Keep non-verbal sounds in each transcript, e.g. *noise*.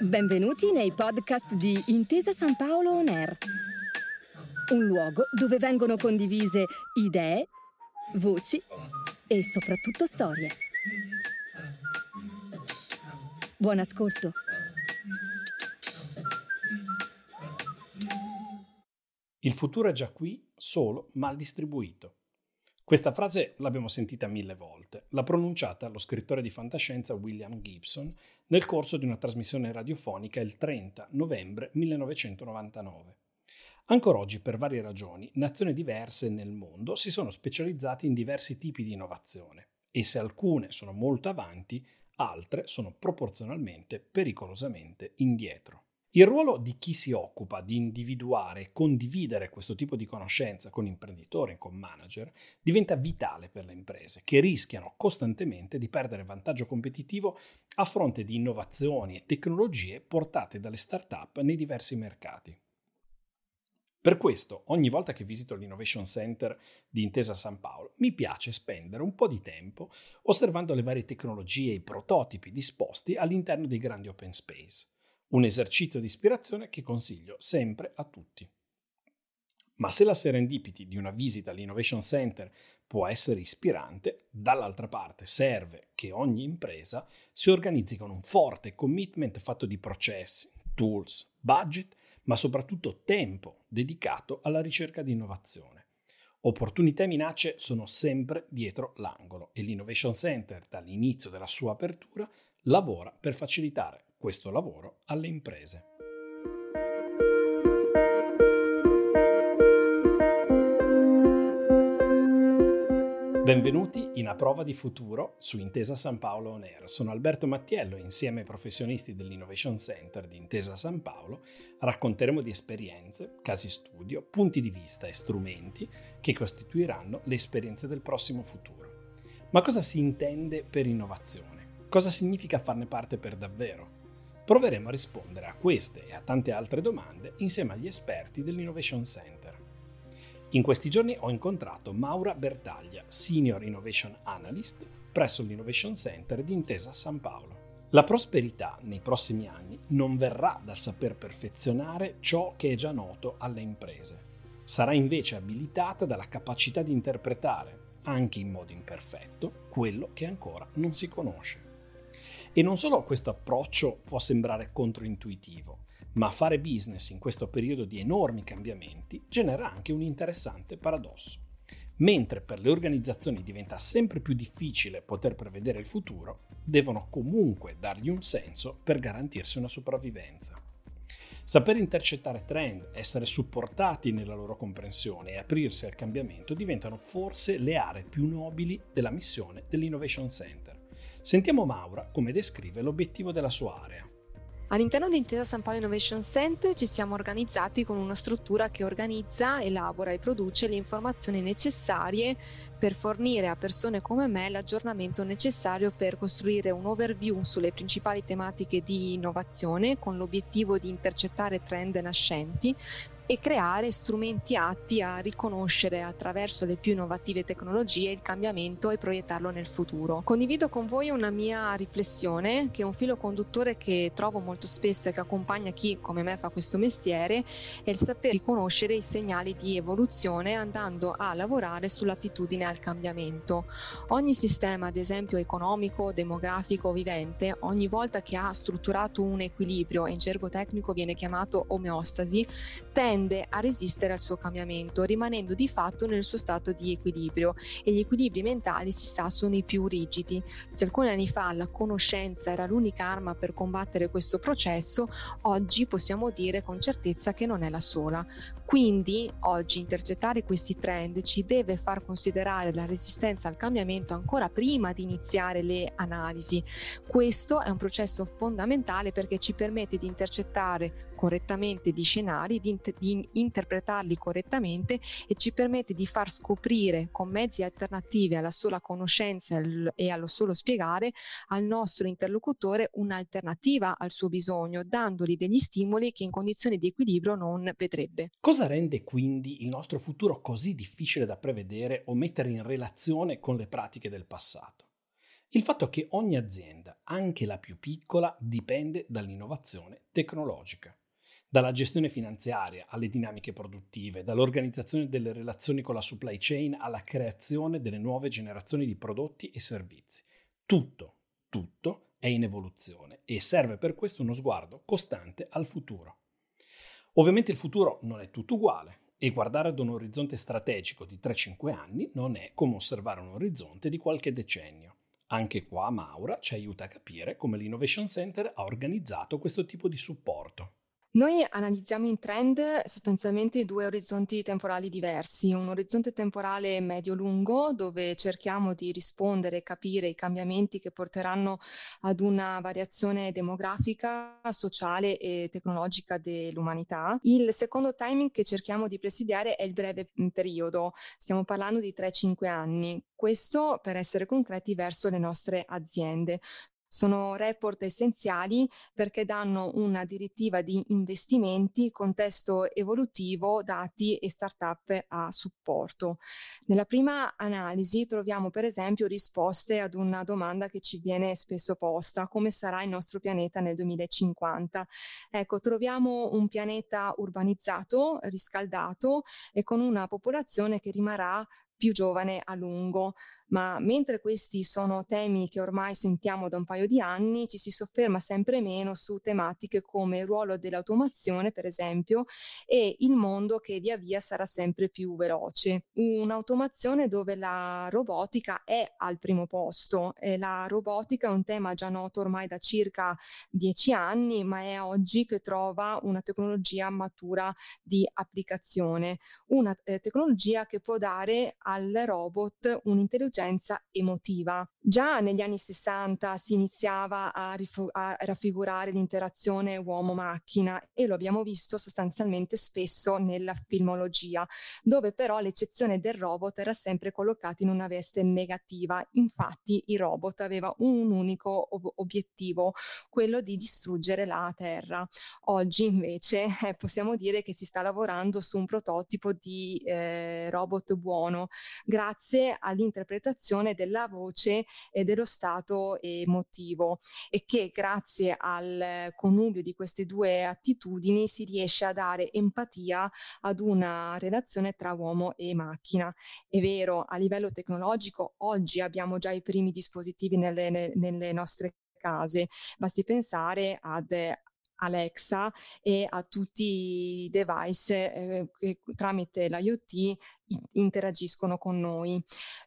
Benvenuti nei podcast di Intesa San Paolo On Air, un luogo dove vengono condivise idee, voci e soprattutto storie. Buon ascolto. Il futuro è già qui, solo mal distribuito. Questa frase l'abbiamo sentita mille volte, l'ha pronunciata lo scrittore di fantascienza William Gibson nel corso di una trasmissione radiofonica il 30 novembre 1999. Ancora oggi, per varie ragioni, nazioni diverse nel mondo si sono specializzate in diversi tipi di innovazione e se alcune sono molto avanti, altre sono proporzionalmente pericolosamente indietro. Il ruolo di chi si occupa di individuare e condividere questo tipo di conoscenza con imprenditori con manager diventa vitale per le imprese, che rischiano costantemente di perdere vantaggio competitivo a fronte di innovazioni e tecnologie portate dalle start-up nei diversi mercati. Per questo, ogni volta che visito l'Innovation Center di Intesa San Paolo, mi piace spendere un po' di tempo osservando le varie tecnologie e i prototipi disposti all'interno dei grandi open space un esercizio di ispirazione che consiglio sempre a tutti. Ma se la serendipity di una visita all'Innovation Center può essere ispirante, dall'altra parte serve che ogni impresa si organizzi con un forte commitment fatto di processi, tools, budget, ma soprattutto tempo dedicato alla ricerca di innovazione. Opportunità e minacce sono sempre dietro l'angolo e l'Innovation Center, dall'inizio della sua apertura, lavora per facilitare questo lavoro alle imprese. Benvenuti in A Prova di Futuro su Intesa San Paolo On Air. Sono Alberto Mattiello e insieme ai professionisti dell'Innovation Center di Intesa San Paolo racconteremo di esperienze, casi studio, punti di vista e strumenti che costituiranno le esperienze del prossimo futuro. Ma cosa si intende per innovazione? Cosa significa farne parte per davvero? Proveremo a rispondere a queste e a tante altre domande insieme agli esperti dell'Innovation Center. In questi giorni ho incontrato Maura Bertaglia, Senior Innovation Analyst presso l'Innovation Center di Intesa San Paolo. La prosperità nei prossimi anni non verrà dal saper perfezionare ciò che è già noto alle imprese. Sarà invece abilitata dalla capacità di interpretare, anche in modo imperfetto, quello che ancora non si conosce. E non solo questo approccio può sembrare controintuitivo, ma fare business in questo periodo di enormi cambiamenti genera anche un interessante paradosso. Mentre per le organizzazioni diventa sempre più difficile poter prevedere il futuro, devono comunque dargli un senso per garantirsi una sopravvivenza. Saper intercettare trend, essere supportati nella loro comprensione e aprirsi al cambiamento diventano forse le aree più nobili della missione dell'Innovation Center. Sentiamo Maura come descrive l'obiettivo della sua area. All'interno di Intesa San Paolo Innovation Center ci siamo organizzati con una struttura che organizza, elabora e produce le informazioni necessarie per fornire a persone come me l'aggiornamento necessario per costruire un overview sulle principali tematiche di innovazione con l'obiettivo di intercettare trend nascenti, e creare strumenti atti a riconoscere attraverso le più innovative tecnologie il cambiamento e proiettarlo nel futuro. Condivido con voi una mia riflessione che è un filo conduttore che trovo molto spesso e che accompagna chi come me fa questo mestiere è il saper riconoscere i segnali di evoluzione andando a lavorare sull'attitudine al cambiamento. Ogni sistema, ad esempio economico, demografico, vivente, ogni volta che ha strutturato un equilibrio in gergo tecnico viene chiamato omeostasi, tende a resistere al suo cambiamento, rimanendo di fatto nel suo stato di equilibrio e gli equilibri mentali si sa sono i più rigidi. Se alcuni anni fa la conoscenza era l'unica arma per combattere questo processo, oggi possiamo dire con certezza che non è la sola. Quindi oggi intercettare questi trend ci deve far considerare la resistenza al cambiamento ancora prima di iniziare le analisi. Questo è un processo fondamentale perché ci permette di intercettare correttamente gli scenari, di, di interpretarli correttamente e ci permette di far scoprire con mezzi alternativi alla sola conoscenza e allo solo spiegare al nostro interlocutore un'alternativa al suo bisogno, dandogli degli stimoli che in condizioni di equilibrio non vedrebbe. Cosa rende quindi il nostro futuro così difficile da prevedere o mettere in relazione con le pratiche del passato? Il fatto che ogni azienda, anche la più piccola, dipende dall'innovazione tecnologica, dalla gestione finanziaria alle dinamiche produttive, dall'organizzazione delle relazioni con la supply chain alla creazione delle nuove generazioni di prodotti e servizi. Tutto, tutto è in evoluzione e serve per questo uno sguardo costante al futuro. Ovviamente il futuro non è tutto uguale e guardare ad un orizzonte strategico di 3-5 anni non è come osservare un orizzonte di qualche decennio. Anche qua Maura ci aiuta a capire come l'Innovation Center ha organizzato questo tipo di supporto. Noi analizziamo in trend sostanzialmente due orizzonti temporali diversi, un orizzonte temporale medio-lungo dove cerchiamo di rispondere e capire i cambiamenti che porteranno ad una variazione demografica, sociale e tecnologica dell'umanità. Il secondo timing che cerchiamo di presidiare è il breve periodo, stiamo parlando di 3-5 anni. Questo per essere concreti verso le nostre aziende. Sono report essenziali perché danno una direttiva di investimenti, contesto evolutivo, dati e startup a supporto. Nella prima analisi troviamo per esempio risposte ad una domanda che ci viene spesso posta, come sarà il nostro pianeta nel 2050? Ecco, troviamo un pianeta urbanizzato, riscaldato e con una popolazione che rimarrà più giovane a lungo ma mentre questi sono temi che ormai sentiamo da un paio di anni, ci si sofferma sempre meno su tematiche come il ruolo dell'automazione, per esempio, e il mondo che via via sarà sempre più veloce. Un'automazione dove la robotica è al primo posto. E la robotica è un tema già noto ormai da circa dieci anni, ma è oggi che trova una tecnologia matura di applicazione, una eh, tecnologia che può dare al robot un'intelligenza intelligenza emotiva. Già negli anni 60 si iniziava a, rifu- a raffigurare l'interazione uomo-macchina e lo abbiamo visto sostanzialmente spesso nella filmologia, dove però l'eccezione del robot era sempre collocata in una veste negativa. Infatti il robot aveva un unico ob- obiettivo, quello di distruggere la Terra. Oggi invece *laughs* eh, possiamo dire che si sta lavorando su un prototipo di eh, robot buono, grazie all'interpretazione interpretazione della voce e dello stato emotivo e che grazie al connubio di queste due attitudini si riesce a dare empatia ad una relazione tra uomo e macchina. È vero, a livello tecnologico oggi abbiamo già i primi dispositivi nelle, nelle nostre case, basti pensare ad Alexa e a tutti i device eh, che tramite l'IoT interagiscono con noi.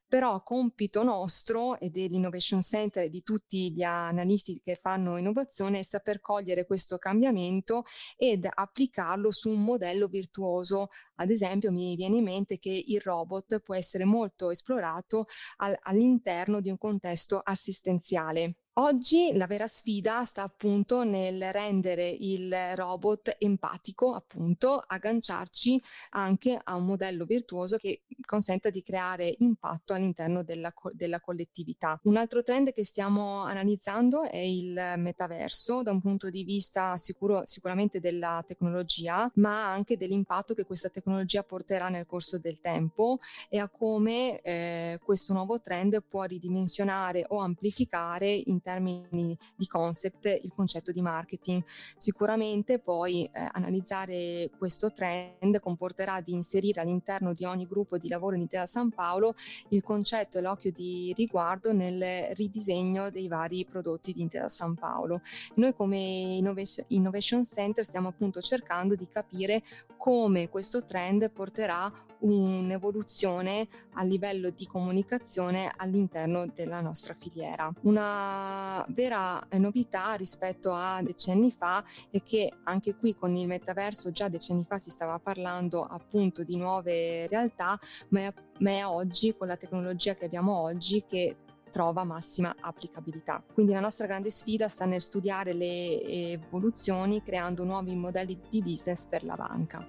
Però compito nostro e dell'Innovation Center e di tutti gli analisti che fanno innovazione è saper cogliere questo cambiamento ed applicarlo su un modello virtuoso. Ad esempio mi viene in mente che il robot può essere molto esplorato al, all'interno di un contesto assistenziale. Oggi la vera sfida sta appunto nel rendere il robot empatico, appunto, agganciarci anche a un modello virtuoso che consenta di creare impatto all'interno della, della collettività. Un altro trend che stiamo analizzando è il metaverso da un punto di vista sicuro, sicuramente della tecnologia, ma anche dell'impatto che questa tecnologia porterà nel corso del tempo e a come eh, questo nuovo trend può ridimensionare o amplificare in termini di concept il concetto di marketing. Sicuramente poi eh, analizzare questo trend comporterà di inserire all'interno di ogni gruppo di lavoro in Intesa San Paolo il concetto e l'occhio di riguardo nel ridisegno dei vari prodotti di Intesa San Paolo. Noi come Innovation Center stiamo appunto cercando di capire come questo trend porterà un'evoluzione a livello di comunicazione all'interno della nostra filiera. Una vera novità rispetto a decenni fa è che anche qui con il metaverso già decenni fa si stava parlando appunto di nuove realtà, ma è, ma è oggi con la tecnologia che abbiamo oggi che trova massima applicabilità. Quindi la nostra grande sfida sta nel studiare le evoluzioni creando nuovi modelli di business per la banca.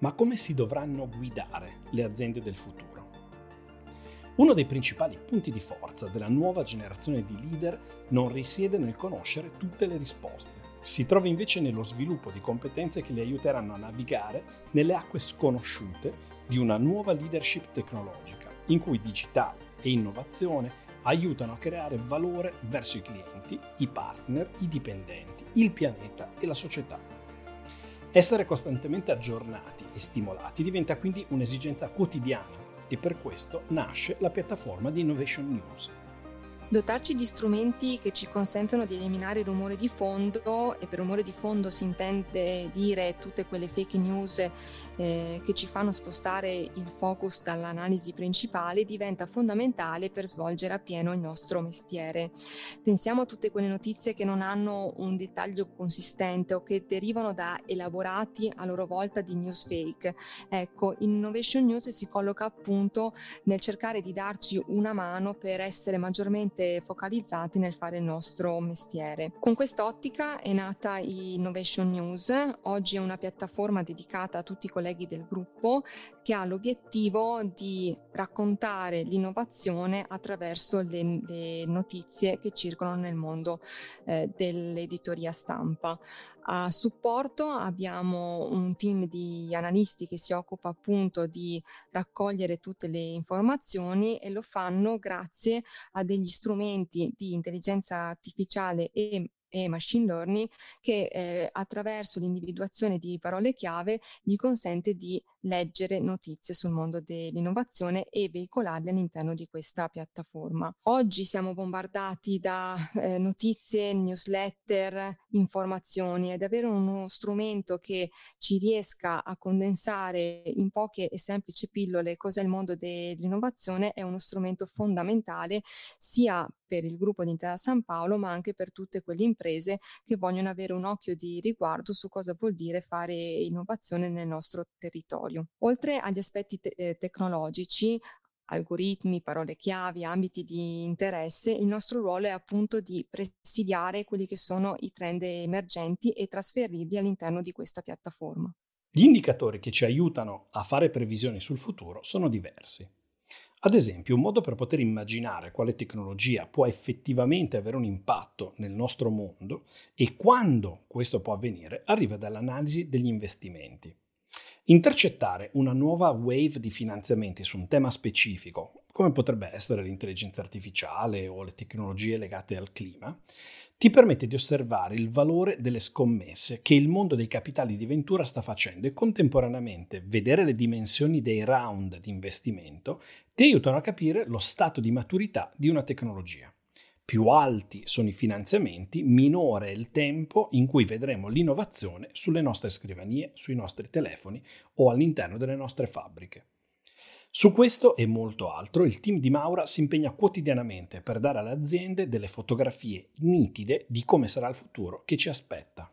Ma come si dovranno guidare le aziende del futuro? Uno dei principali punti di forza della nuova generazione di leader non risiede nel conoscere tutte le risposte, si trova invece nello sviluppo di competenze che li aiuteranno a navigare nelle acque sconosciute di una nuova leadership tecnologica, in cui digitale e innovazione aiutano a creare valore verso i clienti, i partner, i dipendenti, il pianeta e la società. Essere costantemente aggiornati e stimolati diventa quindi un'esigenza quotidiana e per questo nasce la piattaforma di Innovation News. Dotarci di strumenti che ci consentono di eliminare il rumore di fondo, e per rumore di fondo si intende dire tutte quelle fake news eh, che ci fanno spostare il focus dall'analisi principale, diventa fondamentale per svolgere appieno il nostro mestiere. Pensiamo a tutte quelle notizie che non hanno un dettaglio consistente o che derivano da elaborati a loro volta di news fake. Ecco, Innovation News si colloca appunto nel cercare di darci una mano per essere maggiormente estremamente focalizzati nel fare il nostro mestiere. Con quest'ottica è nata Innovation News, oggi è una piattaforma dedicata a tutti i colleghi del gruppo che ha l'obiettivo di raccontare l'innovazione attraverso le, le notizie che circolano nel mondo eh, dell'editoria stampa. A supporto abbiamo un team di analisti che si occupa appunto di raccogliere tutte le informazioni e lo fanno grazie a degli strumenti di intelligenza artificiale e e machine learning che eh, attraverso l'individuazione di parole chiave gli consente di leggere notizie sul mondo dell'innovazione e veicolarle all'interno di questa piattaforma. Oggi siamo bombardati da eh, notizie, newsletter, informazioni ed avere uno strumento che ci riesca a condensare in poche e semplici pillole cos'è il mondo dell'innovazione è uno strumento fondamentale sia per il gruppo di Intera San Paolo, ma anche per tutte quelle imprese che vogliono avere un occhio di riguardo su cosa vuol dire fare innovazione nel nostro territorio. Oltre agli aspetti te- eh, tecnologici, algoritmi, parole chiavi, ambiti di interesse, il nostro ruolo è appunto di presidiare quelli che sono i trend emergenti e trasferirli all'interno di questa piattaforma. Gli indicatori che ci aiutano a fare previsioni sul futuro sono diversi. Ad esempio, un modo per poter immaginare quale tecnologia può effettivamente avere un impatto nel nostro mondo e quando questo può avvenire arriva dall'analisi degli investimenti. Intercettare una nuova wave di finanziamenti su un tema specifico, come potrebbe essere l'intelligenza artificiale o le tecnologie legate al clima, ti permette di osservare il valore delle scommesse che il mondo dei capitali di ventura sta facendo e contemporaneamente vedere le dimensioni dei round di investimento ti aiutano a capire lo stato di maturità di una tecnologia. Più alti sono i finanziamenti, minore è il tempo in cui vedremo l'innovazione sulle nostre scrivanie, sui nostri telefoni o all'interno delle nostre fabbriche. Su questo e molto altro il team di Maura si impegna quotidianamente per dare alle aziende delle fotografie nitide di come sarà il futuro che ci aspetta.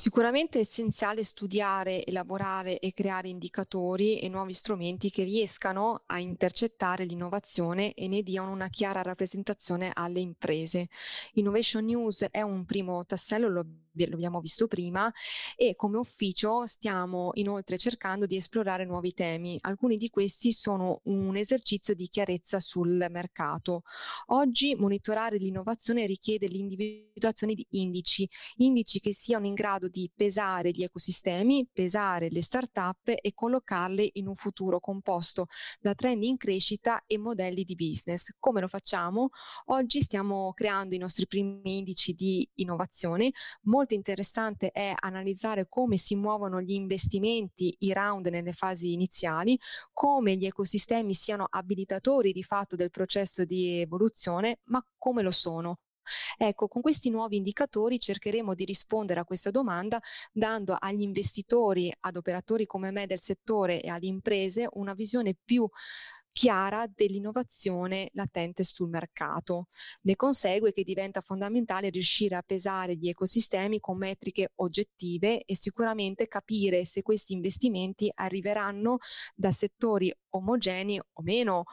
Sicuramente è essenziale studiare, elaborare e creare indicatori e nuovi strumenti che riescano a intercettare l'innovazione e ne diano una chiara rappresentazione alle imprese. Innovation News è un primo tassello, lo l'abbiamo visto prima, e come ufficio stiamo inoltre cercando di esplorare nuovi temi. Alcuni di questi sono un esercizio di chiarezza sul mercato. Oggi monitorare l'innovazione richiede l'individuazione di indici, indici che siano in grado di pesare gli ecosistemi, pesare le start-up e collocarle in un futuro composto da trend in crescita e modelli di business. Come lo facciamo? Oggi stiamo creando i nostri primi indici di innovazione, molto molto interessante è analizzare come si muovono gli investimenti, i round nelle fasi iniziali, come gli ecosistemi siano abilitatori di fatto del processo di evoluzione, ma come lo sono. Ecco, con questi nuovi indicatori cercheremo di rispondere a questa domanda dando agli investitori, ad operatori come me del settore e alle imprese una visione più chiara dell'innovazione latente sul mercato. Ne consegue che diventa fondamentale riuscire a pesare gli ecosistemi con metriche oggettive e sicuramente capire se questi investimenti arriveranno da settori omogenei o meno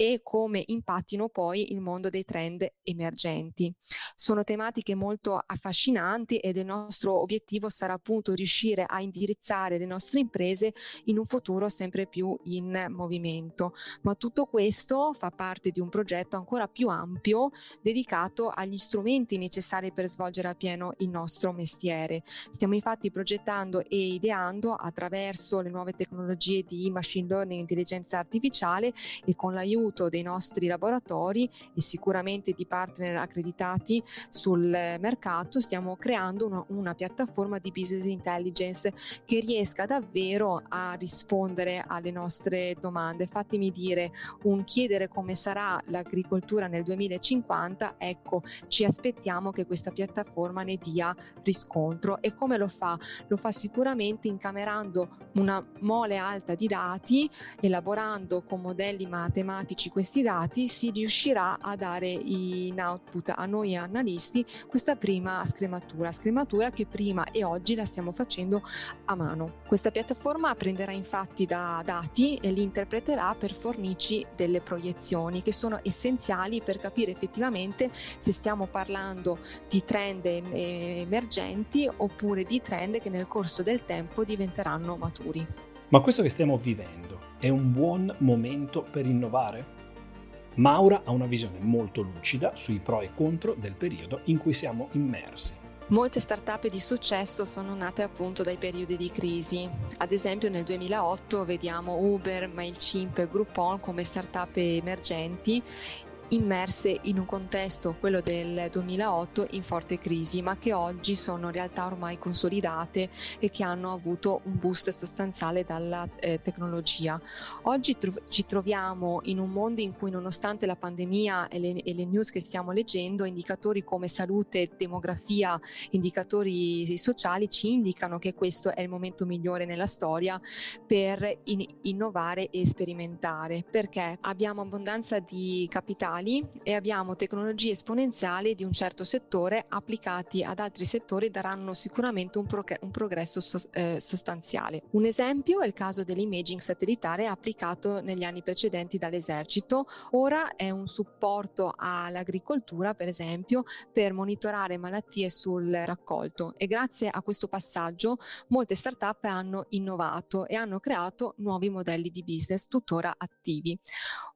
e come impattino poi il mondo dei trend emergenti. Sono tematiche molto affascinanti ed il nostro obiettivo sarà appunto riuscire a indirizzare le nostre imprese in un futuro sempre più in movimento. Ma tutto questo fa parte di un progetto ancora più ampio dedicato agli strumenti necessari per svolgere a pieno il nostro mestiere. Stiamo infatti progettando e ideando attraverso le nuove tecnologie di machine learning e intelligenza artificiale e con l'aiuto l'aiuto dei nostri laboratori e sicuramente di partner accreditati sul mercato stiamo creando una, una piattaforma di business intelligence che riesca davvero a rispondere alle nostre domande. Fatemi dire, un chiedere come sarà l'agricoltura nel 2050, ecco, ci aspettiamo che questa piattaforma ne dia riscontro e come lo fa? Lo fa sicuramente incamerando una mole alta di dati, elaborando con modelli matematici questi dati, si riuscirà a dare in output a noi analisti questa prima scrematura, scrematura che prima e oggi la stiamo facendo a mano. Questa piattaforma prenderà infatti da dati e li interpreterà per fornirci delle proiezioni che sono essenziali per capire effettivamente se stiamo parlando di trend emergenti oppure di trend che nel corso del tempo diventeranno maturi. Ma questo che stiamo vivendo è un buon momento per innovare? Maura ha una visione molto lucida sui pro e contro del periodo in cui siamo immersi. Molte start-up di successo sono nate appunto dai periodi di crisi. Ad esempio nel 2008 vediamo Uber, MailChimp e Groupon come start-up emergenti immerse in un contesto, quello del 2008, in forte crisi, ma che oggi sono realtà ormai consolidate e che hanno avuto un boost sostanziale dalla eh, tecnologia. Oggi tro- ci troviamo in un mondo in cui nonostante la pandemia e le, e le news che stiamo leggendo, indicatori come salute, demografia, indicatori sociali ci indicano che questo è il momento migliore nella storia per in- innovare e sperimentare, perché abbiamo abbondanza di capitali esponenziali e abbiamo tecnologie esponenziali di un certo settore applicati ad altri settori daranno sicuramente un, pro- un progresso so- eh, sostanziale. Un esempio è il caso dell'imaging satellitare applicato negli anni precedenti dall'esercito, ora è un supporto all'agricoltura per esempio per monitorare malattie sul raccolto e grazie a questo passaggio molte start-up hanno innovato e hanno creato nuovi modelli di business tuttora attivi.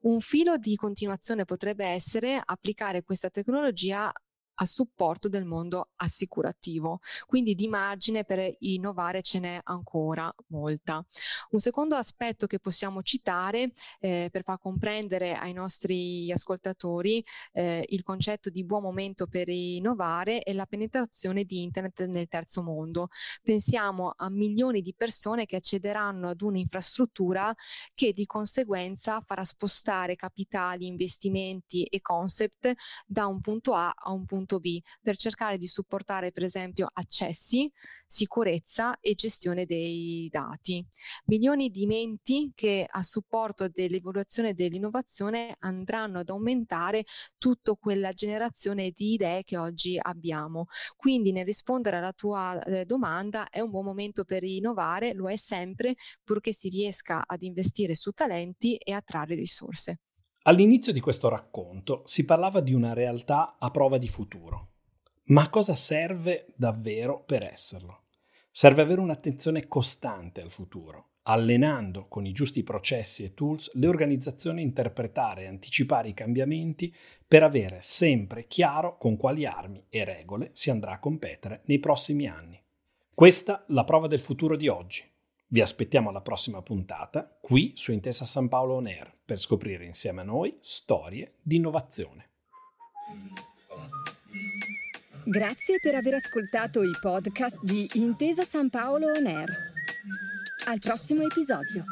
Un filo di continuazione potrebbe potrebbe essere applicare questa tecnologia a supporto del mondo assicurativo. Quindi di margine per innovare ce n'è ancora molta. Un secondo aspetto che possiamo citare eh, per far comprendere ai nostri ascoltatori eh, il concetto di buon momento per innovare è la penetrazione di internet nel terzo mondo. Pensiamo a milioni di persone che accederanno ad un'infrastruttura che di conseguenza farà spostare capitali, investimenti e concept da un punto A a un punto punto B per cercare di supportare per esempio accessi, sicurezza e gestione dei dati. Milioni di menti che a supporto dell'evoluzione e dell'innovazione andranno ad aumentare tutta quella generazione di idee che oggi abbiamo. Quindi nel rispondere alla tua eh, domanda è un buon momento per innovare, lo è sempre purché si riesca ad investire su talenti e attrarre risorse. All'inizio di questo racconto si parlava di una realtà a prova di futuro. Ma cosa serve davvero per esserlo? Serve avere un'attenzione costante al futuro, allenando con i giusti processi e tools le organizzazioni a interpretare e anticipare i cambiamenti per avere sempre chiaro con quali armi e regole si andrà a competere nei prossimi anni. Questa la prova del futuro di oggi vi aspettiamo alla prossima puntata, qui su Intesa San Paolo On Air, per scoprire insieme a noi storie di innovazione. Grazie per aver ascoltato i podcast di Intesa San Paolo On Air. Al prossimo episodio.